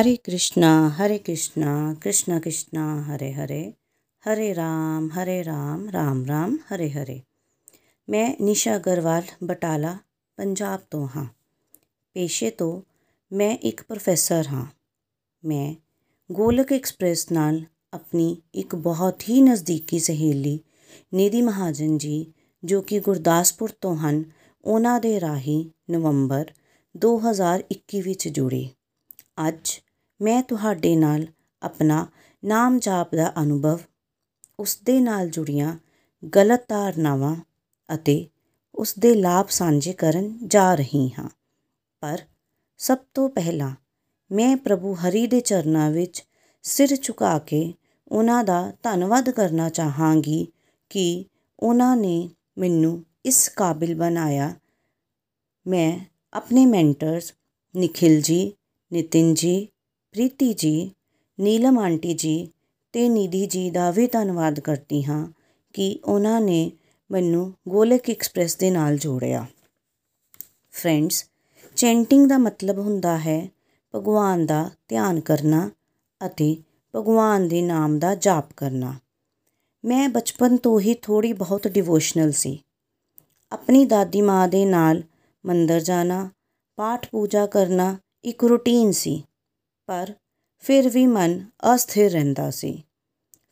ਹਰੇ ਕ੍ਰਿਸ਼ਨਾ ਹਰੇ ਕ੍ਰਿਸ਼ਨਾ ਕ੍ਰਿਸ਼ਨਾ ਕ੍ਰਿਸ਼ਨਾ, ਹਰੇ ਹਰੇ ਹਰੇ ਰਾਮ ਹਰੇ ਰਾਮ ਰਾਮ ਰਾਮ, ਹਰੇ ਹਰੇ। ਮੈਂ ਨਿਸ਼ਾ ਅਗਰਵਾਲ, ਬਟਾਲਾ, ਪੰਜਾਬ ਤੋਂ ਹਾਂ। ਪੇਸ਼ੇ ਤੋਂ ਮੈਂ ਇੱਕ ਪ੍ਰੋਫੈਸਰ ਹਾਂ। ਮੈਂ ਗੋਲਕ ਐਕਸਪ੍ਰੈਸ ਨਾਲ ਆਪਣੀ ਇੱਕ ਬਹੁਤ ਹੀ ਨਜ਼ਦੀਕੀ ਸਹੇਲੀ ਨਿਧੀ ਮਹਾਜਨ ਜੀ, ਜੋ ਕਿ ਗੁਰਦਾਸਪੁਰ ਤੋਂ ਹਨ, ਉਹਨਾਂ ਦੇ ਰਾਹੀਂ ਨਵੰਬਰ 2021 ਵਿੱਚ ਜੁੜੇ। ਅੱਜ ਮੈਂ ਤੁਹਾਡੇ ਨਾਲ ਆਪਣਾ ਨਾਮ ਜਾਪ ਦਾ ਅਨੁਭਵ ਉਸ ਦੇ ਨਾਲ ਜੁੜੀਆਂ ਗਲਤ ਧਾਰਨਾਵਾਂ ਅਤੇ ਉਸ ਦੇ ਲਾਭ ਸਾਂਝੇ ਕਰਨ ਜਾ ਰਹੀ ਹਾਂ। ਪਰ ਸਭ ਤੋਂ ਪਹਿਲਾਂ ਮੈਂ ਪ੍ਰਭੂ ਹਰੀ ਦੇ ਚਰਨਾਂ ਵਿੱਚ ਸਿਰ ਝੁਕਾ ਕੇ ਉਹਨਾਂ ਦਾ ਧੰਨਵਾਦ ਕਰਨਾ ਚਾਹਾਂਗੀ ਕਿ ਉਹਨਾਂ ਨੇ ਮੈਨੂੰ ਇਸ ਕਾਬਿਲ ਬਣਾਇਆ। ਮੈਂ ਆਪਣੇ ਮੈਂਟਰਸ ਨikhil ਜੀ, ਨਿਤਿਨ ਜੀ ਪ੍ਰੀਤੀ ਜੀ, ਨੀਲਮ ਆਂਟੀ ਜੀ ਤੇ ਨਿਧੀ ਜੀ ਦਾ ਵੀ ਧੰਨਵਾਦ ਕਰਦੀ ਹਾਂ ਕਿ ਉਹਨਾਂ ਨੇ ਮੈਨੂੰ ਗੋਲਕ ਐਕਸਪ੍ਰੈਸ ਦੇ ਨਾਲ ਜੋੜਿਆ। ਫਰੈਂਡਸ, ਚੈਂਟਿੰਗ ਦਾ ਮਤਲਬ ਹੁੰਦਾ ਹੈ ਭਗਵਾਨ ਦਾ ਧਿਆਨ ਕਰਨਾ ਅਤੇ ਭਗਵਾਨ ਦੇ ਨਾਮ ਦਾ ਜਾਪ ਕਰਨਾ। ਮੈਂ ਬਚਪਨ ਤੋਂ ਹੀ ਥੋੜੀ ਬਹੁਤ ਡਿਵੋਸ਼ਨਲ ਸੀ। ਆਪਣੀ ਦਾਦੀ ਮਾਂ ਦੇ ਨਾਲ ਮੰਦਰ ਜਾਣਾ, ਪਾਠ ਪੂਜਾ ਕਰਨਾ ਇੱਕ ਰੁਟੀਨ ਸੀ। ਪਰ ਫਿਰ ਵੀ ਮਨ ਅਸਥਿਰ ਰਹਿੰਦਾ ਸੀ।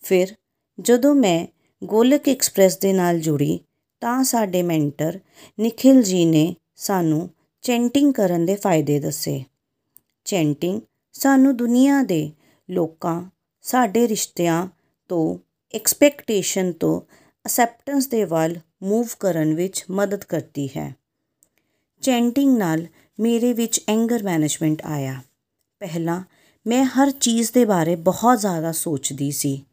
ਫਿਰ ਜਦੋਂ ਮੈਂ ਗੋਲਕ ਐਕਸਪ੍ਰੈਸ ਦੇ ਨਾਲ ਜੁੜੀ, ਤਾਂ ਸਾਡੇ ਮੈਂਟਰ ਨikhil ਜੀ ਨੇ ਸਾਨੂੰ ਚੈਂਟਿੰਗ ਕਰਨ ਦੇ ਫਾਇਦੇ ਦੱਸੇ। ਚੈਂਟਿੰਗ ਸਾਨੂੰ ਦੁਨੀਆ ਦੇ ਲੋਕਾਂ, ਸਾਡੇ ਰਿਸ਼ਤਿਆਂ ਤੋਂ ਐਕਸਪੈਕਟੇਸ਼ਨ ਤੋਂ ਅਸੈਪਟੈਂਸ ਦੇ ਵੱਲ ਮੂਵ ਕਰਨ ਵਿੱਚ ਮਦਦ ਕਰਦੀ ਹੈ। ਚੈਂਟਿੰਗ ਨਾਲ ਮੇਰੇ ਵਿੱਚ ਐਂਗਰ ਮੈਨੇਜਮੈਂਟ ਆਇਆ। ਪਹਿਲਾਂ ਮੈਂ ਹਰ ਚੀਜ਼ ਦੇ ਬਾਰੇ ਬਹੁਤ ਜ਼ਿਆਦਾ ਸੋਚਦੀ ਸੀ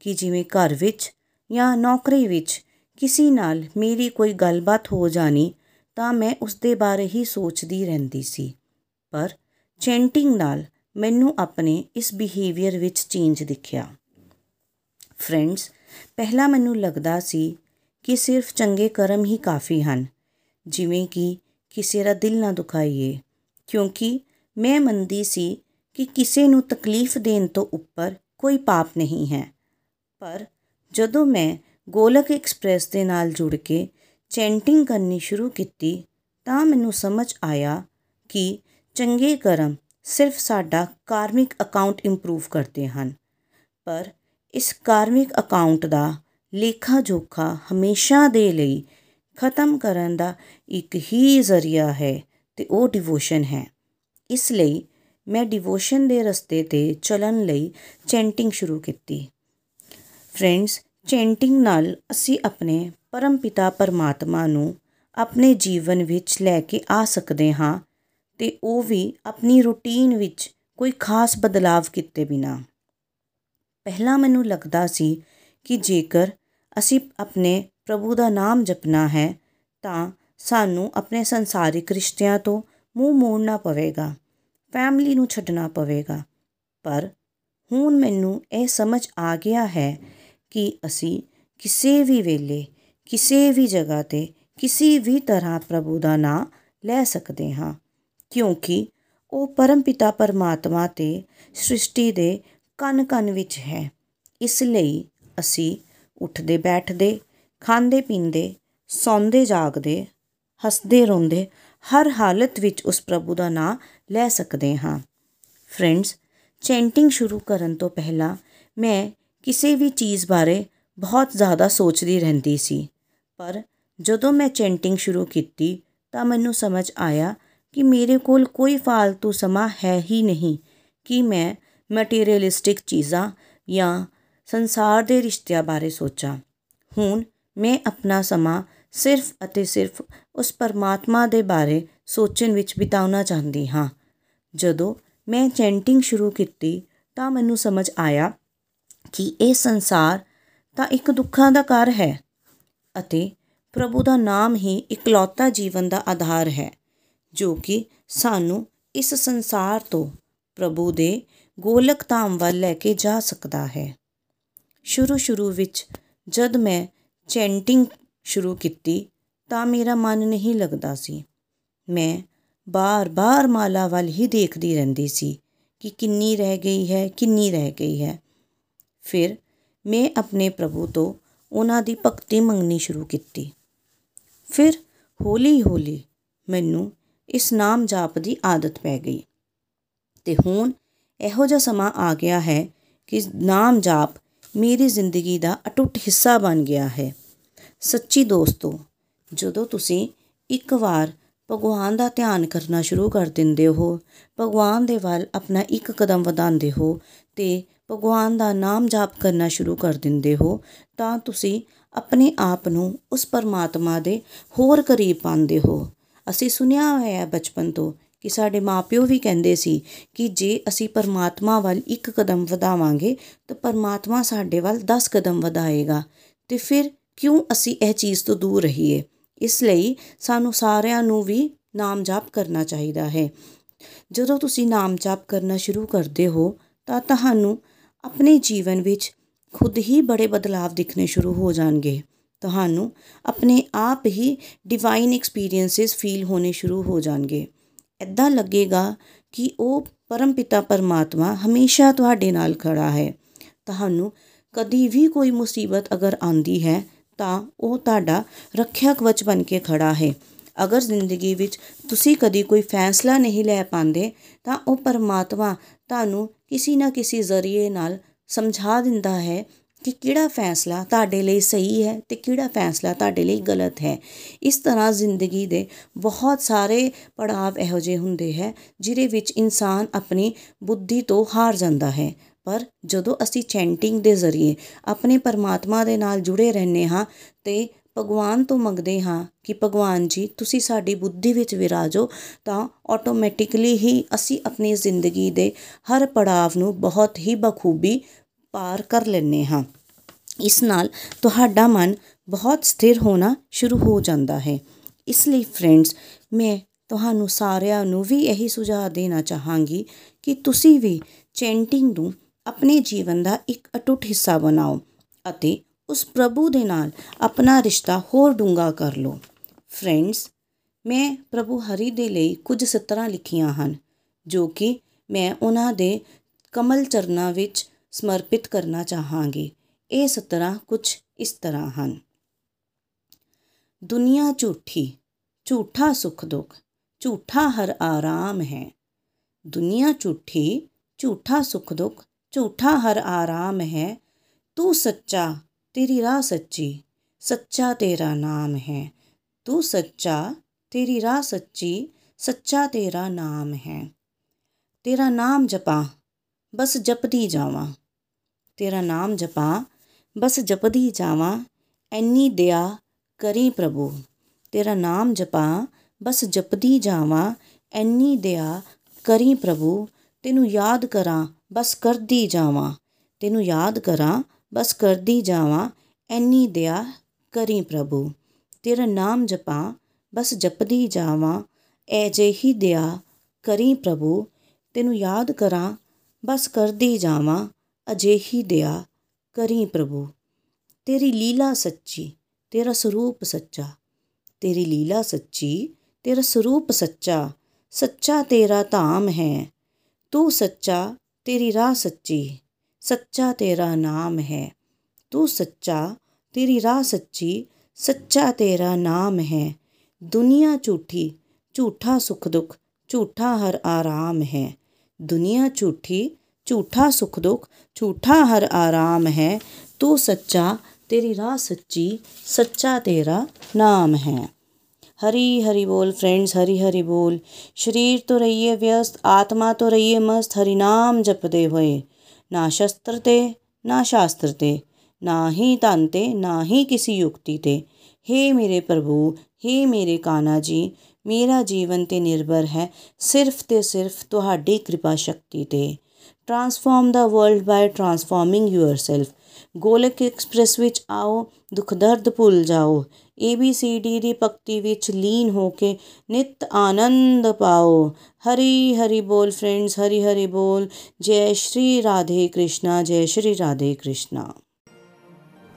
ਕਿ ਜਿਵੇਂ ਘਰ ਵਿੱਚ ਜਾਂ ਨੌਕਰੀ ਵਿੱਚ ਕਿਸੇ ਨਾਲ ਮੇਰੀ ਕੋਈ ਗੱਲਬਾਤ ਹੋ ਜਾਣੀ ਤਾਂ ਮੈਂ ਉਸ ਦੇ ਬਾਰੇ ਹੀ ਸੋਚਦੀ ਰਹਿੰਦੀ ਸੀ। ਪਰ ਚੈਂਟਿੰਗ ਨਾਲ ਮੈਨੂੰ ਆਪਣੇ ਇਸ ਬਿਹੇਵੀਅਰ ਵਿੱਚ ਚੇਂਜ ਦਿਖਿਆ। ਫਰੈਂਡਸ ਪਹਿਲਾਂ ਮੈਨੂੰ ਲੱਗਦਾ ਸੀ ਕਿ ਸਿਰਫ ਚੰਗੇ ਕਰਮ ਹੀ ਕਾਫੀ ਹਨ, ਜਿਵੇਂ ਕਿ ਕਿਸੇ ਦਾ ਦਿਲ ਨਾ ਦੁਖਾਈਏ, ਕਿਉਂਕਿ ਮੈਂ ਮੰਨਦੀ ਸੀ ਕਿ ਕਿਸੇ ਨੂੰ ਤਕਲੀਫ ਦੇਣ ਤੋਂ ਉੱਪਰ ਕੋਈ ਪਾਪ ਨਹੀਂ ਹੈ। ਪਰ ਜਦੋਂ ਮੈਂ ਗੋਲਕ ਐਕਸਪ੍ਰੈਸ ਦੇ ਨਾਲ ਜੁੜ ਕੇ ਚੈਂਟਿੰਗ ਕਰਨੀ ਸ਼ੁਰੂ ਕੀਤੀ ਤਾਂ ਮੈਨੂੰ ਸਮਝ ਆਇਆ ਕਿ ਚੰਗੇ ਕਰਮ ਸਿਰਫ ਸਾਡਾ ਕਾਰਮਿਕ ਅਕਾਊਂਟ ਇੰਪਰੂਵ ਕਰਦੇ ਹਨ। ਪਰ ਇਸ ਕਾਰਮਿਕ ਅਕਾਊਂਟ ਦਾ ਲੇਖਾ ਜੋਖਾ ਹਮੇਸ਼ਾ ਦੇ ਲਈ ਖਤਮ ਕਰਨ ਦਾ ਇੱਕ ਹੀ ਜ਼ਰੀਆ ਹੈ ਤੇ ਉਹ ਡਿਵੋਸ਼ਨ ਹੈ। ਇਸ ਲਈ ਮੈਂ ਡਿਵੋਸ਼ਨ ਦੇ ਰਸਤੇ ਤੇ ਚੱਲਣ ਲਈ ਚੈਂਟਿੰਗ ਸ਼ੁਰੂ ਕੀਤੀ। ਫਰੈਂਡਸ ਚੈਂਟਿੰਗ ਨਾਲ ਅਸੀਂ ਆਪਣੇ ਪਰਮ ਪਿਤਾ ਪਰਮਾਤਮਾ ਨੂੰ ਆਪਣੇ ਜੀਵਨ ਵਿੱਚ ਲੈ ਕੇ ਆ ਸਕਦੇ ਹਾਂ ਤੇ ਉਹ ਵੀ ਆਪਣੀ ਰੁਟੀਨ ਵਿੱਚ ਕੋਈ ਖਾਸ ਬਦਲਾਵ ਕੀਤੇ ਬਿਨਾ। ਪਹਿਲਾਂ ਮੈਨੂੰ ਲੱਗਦਾ ਸੀ ਕਿ ਜੇਕਰ ਅਸੀਂ ਆਪਣੇ ਪ੍ਰਭੂ ਦਾ ਨਾਮ ਜਪਣਾ ਹੈ ਤਾਂ ਸਾਨੂੰ ਆਪਣੇ ਸੰਸਾਰਿਕ ਰਿਸ਼ਤਿਆਂ ਤੋਂ ਮੂੰਹ ਮੋੜਨਾ ਪਵੇਗਾ ਫੈਮਿਲੀ ਨੂੰ ਛੱਡਣਾ ਪਵੇਗਾ। ਪਰ ਹੁਣ ਮੈਨੂੰ ਇਹ ਸਮਝ ਆ ਗਿਆ ਹੈ ਕਿ ਅਸੀਂ ਕਿਸੇ ਵੀ ਵੇਲੇ, ਕਿਸੇ ਵੀ ਜਗ੍ਹਾ ਤੇ ਕਿਸੇ ਵੀ ਤਰ੍ਹਾਂ ਪ੍ਰਭੂ ਦਾ ਨਾਮ ਲੈ ਸਕਦੇ ਹਾਂ, ਕਿਉਂਕਿ ਉਹ ਪਰਮ ਪਿਤਾ ਪਰਮਾਤਮਾ ਤੇ ਸ੍ਰਿਸ਼ਟੀ ਦੇ ਕਣ ਕਣ ਵਿੱਚ ਹੈ। ਇਸ ਲਈ ਅਸੀਂ ਉੱਠਦੇ ਬੈਠਦੇ ਖਾਂਦੇ ਪੀਂਦੇ ਸੌਂਦੇ ਜਾਗਦੇ ਹੱਸਦੇ ਰੋਂਦੇ ਹਰ ਹਾਲਤ ਵਿੱਚ ਉਸ ਪ੍ਰਭੂ ਦਾ ਨਾਮ ਲੈ ਸਕਦੇ ਹਾਂ। ਫਰੈਂਡਸ, ਚੈਂਟਿੰਗ ਸ਼ੁਰੂ ਕਰਨ ਤੋਂ ਪਹਿਲਾਂ ਮੈਂ ਕਿਸੇ ਵੀ ਚੀਜ਼ ਬਾਰੇ ਬਹੁਤ ਜ਼ਿਆਦਾ ਸੋਚਦੀ ਰਹਿੰਦੀ ਸੀ। ਪਰ ਜਦੋਂ ਮੈਂ ਚੈਂਟਿੰਗ ਸ਼ੁਰੂ ਕੀਤੀ ਤਾਂ ਮੈਨੂੰ ਸਮਝ ਆਇਆ ਕਿ ਮੇਰੇ ਕੋਲ ਕੋਈ ਫालतू ਸਮਾਂ ਹੈ ਹੀ ਨਹੀਂ ਕਿ ਮੈਂ ਮਟੀਰੀਅਲਿਸਟਿਕ ਚੀਜ਼ਾਂ ਜਾਂ ਸੰਸਾਰ ਦੇ ਰਿਸ਼ਤਿਆਂ ਬਾਰੇ ਸੋਚਾਂ। ਹੁਣ ਮੈਂ ਆਪਣਾ ਸਮਾਂ ਸਿਰਫ ਅਤੇ ਸਿਰਫ ਉਸ ਪਰਮਾਤਮਾ ਦੇ ਬਾਰੇ ਸੋਚਣ ਵਿੱਚ ਬਿਤਾਉਣਾ ਚਾਹੁੰਦੀ ਹਾਂ। ਜਦੋਂ ਮੈਂ ਚੈਂਟਿੰਗ ਸ਼ੁਰੂ ਕੀਤੀ ਤਾਂ ਮੈਨੂੰ ਸਮਝ ਆਇਆ ਕਿ ਇਹ ਸੰਸਾਰ ਤਾਂ ਇੱਕ ਦੁੱਖਾਂ ਦਾ ਘਰ ਹੈ ਅਤੇ ਪ੍ਰਭੂ ਦਾ ਨਾਮ ਹੀ ਇਕਲੌਤਾ ਜੀਵਨ ਦਾ ਆਧਾਰ ਹੈ, ਜੋ ਕਿ ਸਾਨੂੰ ਇਸ ਸੰਸਾਰ ਤੋਂ ਪ੍ਰਭੂ ਦੇ ਗੋਲਕ ਧਾਮ ਵੱਲ ਲੈ ਕੇ ਜਾ ਸਕਦਾ ਹੈ। ਸ਼ੁਰੂ ਸ਼ੁਰੂ ਵਿੱਚ ਜਦ ਮੈਂ ਚੈਂਟਿੰਗ ਸ਼ੁਰੂ ਕੀਤੀ ਤਾਂ ਮੇਰਾ ਮਨ ਨਹੀਂ ਲੱਗਦਾ ਸੀ। ਮੈਂ ਬਾਰ-ਬਾਰ ਮਾਲਾ ਵੱਲ ਹੀ ਦੇਖਦੀ ਰਹਿੰਦੀ ਸੀ ਕਿ ਕਿੰਨੀ ਰਹਿ ਗਈ ਹੈ, ਕਿੰਨੀ ਰਹਿ ਗਈ ਹੈ। ਫਿਰ ਮੈਂ ਆਪਣੇ ਪ੍ਰਭੂ ਤੋਂ ਉਹਨਾਂ ਦੀ ਭਗਤੀ ਮੰਗਣੀ ਸ਼ੁਰੂ ਕੀਤੀ। ਫਿਰ ਹੌਲੀ-ਹੌਲੀ ਮੈਨੂੰ ਇਸ ਨਾਮ ਜਾਪ ਦੀ ਆਦਤ ਪੈ ਗਈ ਤੇ ਹੁਣ ਇਹੋ ਜਿਹਾ ਸਮਾਂ ਆ ਗਿਆ ਹੈ ਕਿ ਨਾਮ ਜਾਪ ਮੇਰੀ ਜ਼ਿੰਦਗੀ ਦਾ ਅਟੁੱਟ ਹਿੱਸਾ ਬਣ ਗਿਆ ਹੈ। ਸੱਚੀ ਦੋਸਤੋ, ਜਦੋਂ ਤੁਸੀਂ ਇੱਕ ਵਾਰ ਭਗਵਾਨ ਦਾ ਧਿਆਨ ਕਰਨਾ ਸ਼ੁਰੂ ਕਰ ਦਿੰਦੇ ਹੋ, ਭਗਵਾਨ ਦੇ ਵੱਲ ਆਪਣਾ ਇੱਕ ਕਦਮ ਵਧਾਉਂਦੇ ਹੋ ਤੇ ਭਗਵਾਨ ਦਾ ਨਾਮ ਜਾਪ ਕਰਨਾ ਸ਼ੁਰੂ ਕਰ ਦਿੰਦੇ ਹੋ, ਤਾਂ ਤੁਸੀਂ ਆਪਣੇ ਆਪ ਨੂੰ ਉਸ ਪਰਮਾਤਮਾ ਦੇ ਹੋਰ ਕਰੀਬ ਪਾਉਂਦੇ ਹੋ। ਅਸੀਂ ਸੁਣਿਆ ਹੋਇਆ ਹੈ ਬਚਪਨ ਤੋਂ ਕਿ ਸਾਡੇ ਮਾਪਿਓ ਵੀ ਕਹਿੰਦੇ ਸੀ ਕਿ ਜੇ ਅਸੀਂ ਪਰਮਾਤਮਾ ਵੱਲ ਇੱਕ ਕਦਮ ਵਧਾਵਾਂਗੇ, ਤਾਂ ਪਰਮਾਤਮਾ ਸਾਡੇ ਵੱਲ 10 ਕਦਮ ਵਧਾਏਗਾ ਤੇ ਫਿਰ ਕਿਉਂ ਅਸੀਂ ਇਹ ਚੀਜ਼ ਤੋਂ ਦੂਰ ਰਹੀਏ? ਇਸ ਲਈ ਸਾਨੂੰ ਸਾਰਿਆਂ ਨੂੰ ਵੀ ਨਾਮ ਜਾਪ ਕਰਨਾ ਚਾਹੀਦਾ ਹੈ। ਜਦੋਂ ਤੁਸੀਂ ਨਾਮ ਜਾਪ ਕਰਨਾ ਸ਼ੁਰੂ ਕਰਦੇ ਹੋ, ਤਾਂ ਤੁਹਾਨੂੰ ਆਪਣੇ ਜੀਵਨ ਵਿੱਚ ਖੁਦ ਹੀ ਬੜੇ ਬਦਲਾਅ ਦਿਖਣੇ ਸ਼ੁਰੂ ਹੋ ਜਾਣਗੇ। ਤੁਹਾਨੂੰ ਆਪਣੇ ਆਪ ਹੀ ਡਿਵਾਈਨ ਐਕਸਪੀਰੀਐਂਸਸ ਫੀਲ ਹੋਣੇ ਸ਼ੁਰੂ ਹੋ ਜਾਣਗੇ। ਐਦਾਂ ਲੱਗੇਗਾ ਕਿ ਉਹ ਪਰਮਪਿਤਾ ਪਰਮਾਤਮਾ ਹਮੇਸ਼ਾ ਤੁਹਾਡੇ ਨਾਲ ਖੜਾ ਹੈ। ਤੁਹਾਨੂੰ ਕਦੀ ਵੀ ਕੋਈ ਮੁਸੀਬਤ ਅਗਰ ਆਂਦੀ ਹੈ ਤਾਂ ਉਹ ਤੁਹਾਡਾ ਰੱਖਿਆ ਕਵਚ ਬਣ ਕੇ ਖੜਾ ਹੈ। ਅਗਰ ਜ਼ਿੰਦਗੀ ਵਿੱਚ ਤੁਸੀਂ ਕਦੀ ਕੋਈ ਫੈਸਲਾ ਨਹੀਂ ਲੈ ਪਾਉਂਦੇ, ਤਾਂ ਉਹ ਪਰਮਾਤਮਾ ਤੁਹਾਨੂੰ ਕਿਸੇ ਨਾ ਕਿਸੇ ਜ਼ਰੀਏ ਨਾਲ ਸਮਝਾ ਦਿੰਦਾ ਹੈ ਕਿ ਕਿਹੜਾ ਫੈਸਲਾ ਤੁਹਾਡੇ ਲਈ ਸਹੀ ਹੈ ਤੇ ਕਿਹੜਾ ਫੈਸਲਾ ਤੁਹਾਡੇ ਲਈ ਗਲਤ ਹੈ। ਇਸ ਤਰ੍ਹਾਂ ਜ਼ਿੰਦਗੀ ਦੇ ਬਹੁਤ ਸਾਰੇ ਪੜਾਵ ਇਹੋ ਜਿਹੇ ਹੁੰਦੇ ਹੈ, ਜਿਹਦੇ ਵਿੱਚ ਇਨਸਾਨ ਆਪਣੀ ਬੁੱਧੀ ਤੋਂ ਹਾਰ ਜਾਂਦਾ ਹੈ। ਪਰ ਜਦੋਂ ਅਸੀਂ ਚੈਂਟਿੰਗ ਦੇ ਜ਼ਰੀਏ ਆਪਣੇ ਪਰਮਾਤਮਾ ਦੇ ਨਾਲ ਜੁੜੇ ਰਹਿੰਦੇ ਹਾਂ ਤੇ ਭਗਵਾਨ ਤੋਂ ਮੰਗਦੇ ਹਾਂ ਕਿ ਭਗਵਾਨ ਜੀ, ਤੁਸੀਂ ਸਾਡੀ ਬੁੱਧੀ ਵਿੱਚ ਵਿਰਾਜੋ ਤਾਂ ਆਟੋਮੈਟਿਕਲੀ ਹੀ ਅਸੀਂ ਆਪਣੀ ਜ਼ਿੰਦਗੀ ਦੇ ਹਰ ਪੜਾਵ ਨੂੰ ਬਹੁਤ ਹੀ ਬਖੂਬੀ ਪਾਰ ਕਰ ਲੈਂਦੇ ਹਾਂ। ਇਸ ਨਾਲ ਤੁਹਾਡਾ ਮਨ ਬਹੁਤ ਸਥਿਰ ਹੋਣਾ ਸ਼ੁਰੂ ਹੋ ਜਾਂਦਾ ਹੈ। ਇਸ ਲਈ ਫਰੈਂਡਸ ਮੈਂ ਤੁਹਾਨੂੰ ਸਾਰਿਆਂ ਨੂੰ ਵੀ ਇਹੀ ਸੁਝਾਅ ਦੇਣਾ ਚਾਹਾਂਗੀ ਕਿ ਤੁਸੀਂ ਵੀ ਚੈਂਟਿੰਗ ਨੂੰ ਆਪਣੇ ਜੀਵਨ ਦਾ ਇੱਕ ਅਟੁੱਟ ਹਿੱਸਾ ਬਣਾਓ ਅਤੇ ਉਸ ਪ੍ਰਭੂ ਦੇ ਨਾਲ ਆਪਣਾ ਰਿਸ਼ਤਾ ਹੋਰ ਡੂੰਘਾ ਕਰ ਲਓ। ਫਰੈਂਡਸ ਮੈਂ ਪ੍ਰਭੂ ਹਰੀ ਦੇ ਲਈ ਕੁਝ ਸਤਰਾਂ ਲਿਖੀਆਂ ਹਨ, ਜੋ ਕਿ ਮੈਂ ਉਹਨਾਂ ਦੇ ਕਮਲ ਚਰਨਾਂ ਵਿੱਚ ਸਮਰਪਿਤ ਕਰਨਾ ਚਾਹਾਂਗੀ। ਇਹ ਸਤਰਾਂ ਕੁਝ ਇਸ ਤਰ੍ਹਾਂ ਹਨ। ਦੁਨੀਆ ਝੂਠੀ, ਝੂਠਾ ਸੁਖ ਦੁੱਖ, ਝੂਠਾ ਹਰ ਆਰਾਮ ਹੈ। ਦੁਨੀਆ ਝੂਠੀ, ਝੂਠਾ ਸੁਖ ਦੁੱਖ ਝੂਠਾ ਹਰ ਆਰਾਮ ਹੈ ਤੂੰ ਸੱਚਾ ਤੇਰੀ ਰਾਹ ਸੱਚੀ ਸੱਚਾ ਤੇਰਾ ਨਾਮ ਹੈ ਤੂੰ ਸੱਚਾ ਤੇਰੀ ਰਾਹ ਸੱਚੀ ਸੱਚਾ ਤੇਰਾ ਨਾਮ ਹੈ ਤੇਰਾ ਨਾਮ ਜਪਾਂ ਬਸ ਜਪਦੀ ਜਾਵਾਂ ਤੇਰਾ ਨਾਮ ਜਪਾਂ ਬਸ ਜਪਦੀ ਜਾਵਾਂ ਐਨੀ ਦਇਆ ਕਰੀ ਪ੍ਰਭੂ ਤੇਰਾ ਨਾਮ ਜਪਾਂ ਬਸ ਜਪਦੀ ਜਾਵਾਂ ਐਨੀ ਦਇਆ ਕਰੀ ਪ੍ਰਭੂ ਤੈਨੂੰ ਯਾਦ ਕਰਾਂ, ਬਸ ਕਰਦੀ ਜਾਵਾਂ। ਤੈਨੂੰ ਯਾਦ ਕਰਾਂ, ਬਸ ਕਰਦੀ ਜਾਵਾਂ, ਐਨੀ ਦਇਆ ਕਰੀ ਪ੍ਰਭੂ। ਤੇਰਾ ਨਾਮ ਜਪਾਂ, ਬਸ ਜਪਦੀ ਜਾਵਾਂ, ਐ ਜਿਹੀ ਦਇਆ ਕਰੀ ਪ੍ਰਭੂ। ਤੈਨੂੰ ਯਾਦ ਕਰਾਂ, ਬਸ ਕਰਦੀ ਜਾਵਾਂ, ਅਜਿਹੀ ਦਇਆ ਕਰੀ ਪ੍ਰਭੂ। ਤੇਰੀ ਲੀਲਾ ਸੱਚੀ, ਤੇਰਾ ਸਰੂਪ ਸੱਚਾ। ਤੇਰੀ ਲੀਲਾ ਸੱਚੀ, ਤੇਰਾ ਸਰੂਪ ਸੱਚਾ। ਸੱਚਾ ਤੇਰਾ ਧਾਮ ਹੈ। ਤੂੰ ਸੱਚਾ ਤੇਰੀ ਰਾਹ ਸੱਚੀ ਸੱਚਾ ਤੇਰਾ ਨਾਮ ਹੈ ਤੂੰ ਸੱਚਾ ਤੇਰੀ ਰਾਹ ਸੱਚੀ ਸੱਚਾ ਤੇਰਾ ਨਾਮ ਹੈ ਦੁਨੀਆ ਝੂਠੀ ਝੂਠਾ ਸੁਖ ਦੁੱਖ ਝੂਠਾ ਹਰ ਆਰਾਮ ਹੈ ਦੁਨੀਆ ਝੂਠੀ ਝੂਠਾ ਸੁਖ ਦੁੱਖ ਝੂਠਾ ਹਰ ਆਰਾਮ ਹੈ ਤੂੰ ਸੱਚਾ ਤੇਰੀ ਰਾਹ ਸੱਚੀ ਸੱਚਾ ਤੇਰਾ ਨਾਮ ਹੈ हरी हरी बोल फ्रेंड्स, हरी हरी बोल। शरीर तो रहिए व्यस्त, आत्मा तो रहिए मस्त, हरि नाम जपते हुए। ना शस्त्र ते, ना शास्त्र ते, ना ही तानते ना ही किसी युक्ति ते। हे मेरे प्रभु, हे मेरे काना जी, मेरा जीवन ते निर्भर है सिर्फ़ ते सिर्फ़ तुहाडी कृपा शक्ति ते। Transform the world by transforming yourself Golok express विच आओ, दुख दर्द भुल जाओ। ਏਬੀਸੀਡੀ ਦੀ ਭਗਤੀ ਵਿੱਚ ਲੀਨ ਹੋ ਕੇ ਨਿਤ ਆਨੰਦ ਪਾਓ। ਹਰੀ ਹਰੀ ਬੋਲ ਫਰੈਂਡਸ, ਹਰੀ ਹਰੀ ਬੋਲ। ਜੈ ਸ਼੍ਰੀ ਰਾਧੇ ਕ੍ਰਿਸ਼ਨਾ, ਜੈ ਸ਼੍ਰੀ ਰਾਧੇ ਕ੍ਰਿਸ਼ਨਾ।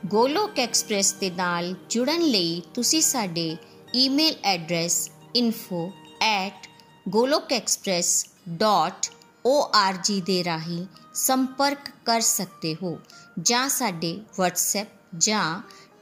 ਗੋਲੋਕ ਐਕਸਪ੍ਰੈਸ ਦੇ ਨਾਲ ਜੁੜਨ ਲਈ ਤੁਸੀਂ ਸਾਡੇ ਈਮੇਲ ਐਡਰੈਸ info@golokexpress.org ਦੇ ਰਾਹੀਂ ਸੰਪਰਕ ਕਰ ਸਕਦੇ ਹੋ ਜਾਂ ਸਾਡੇ WhatsApp ਜਾਂ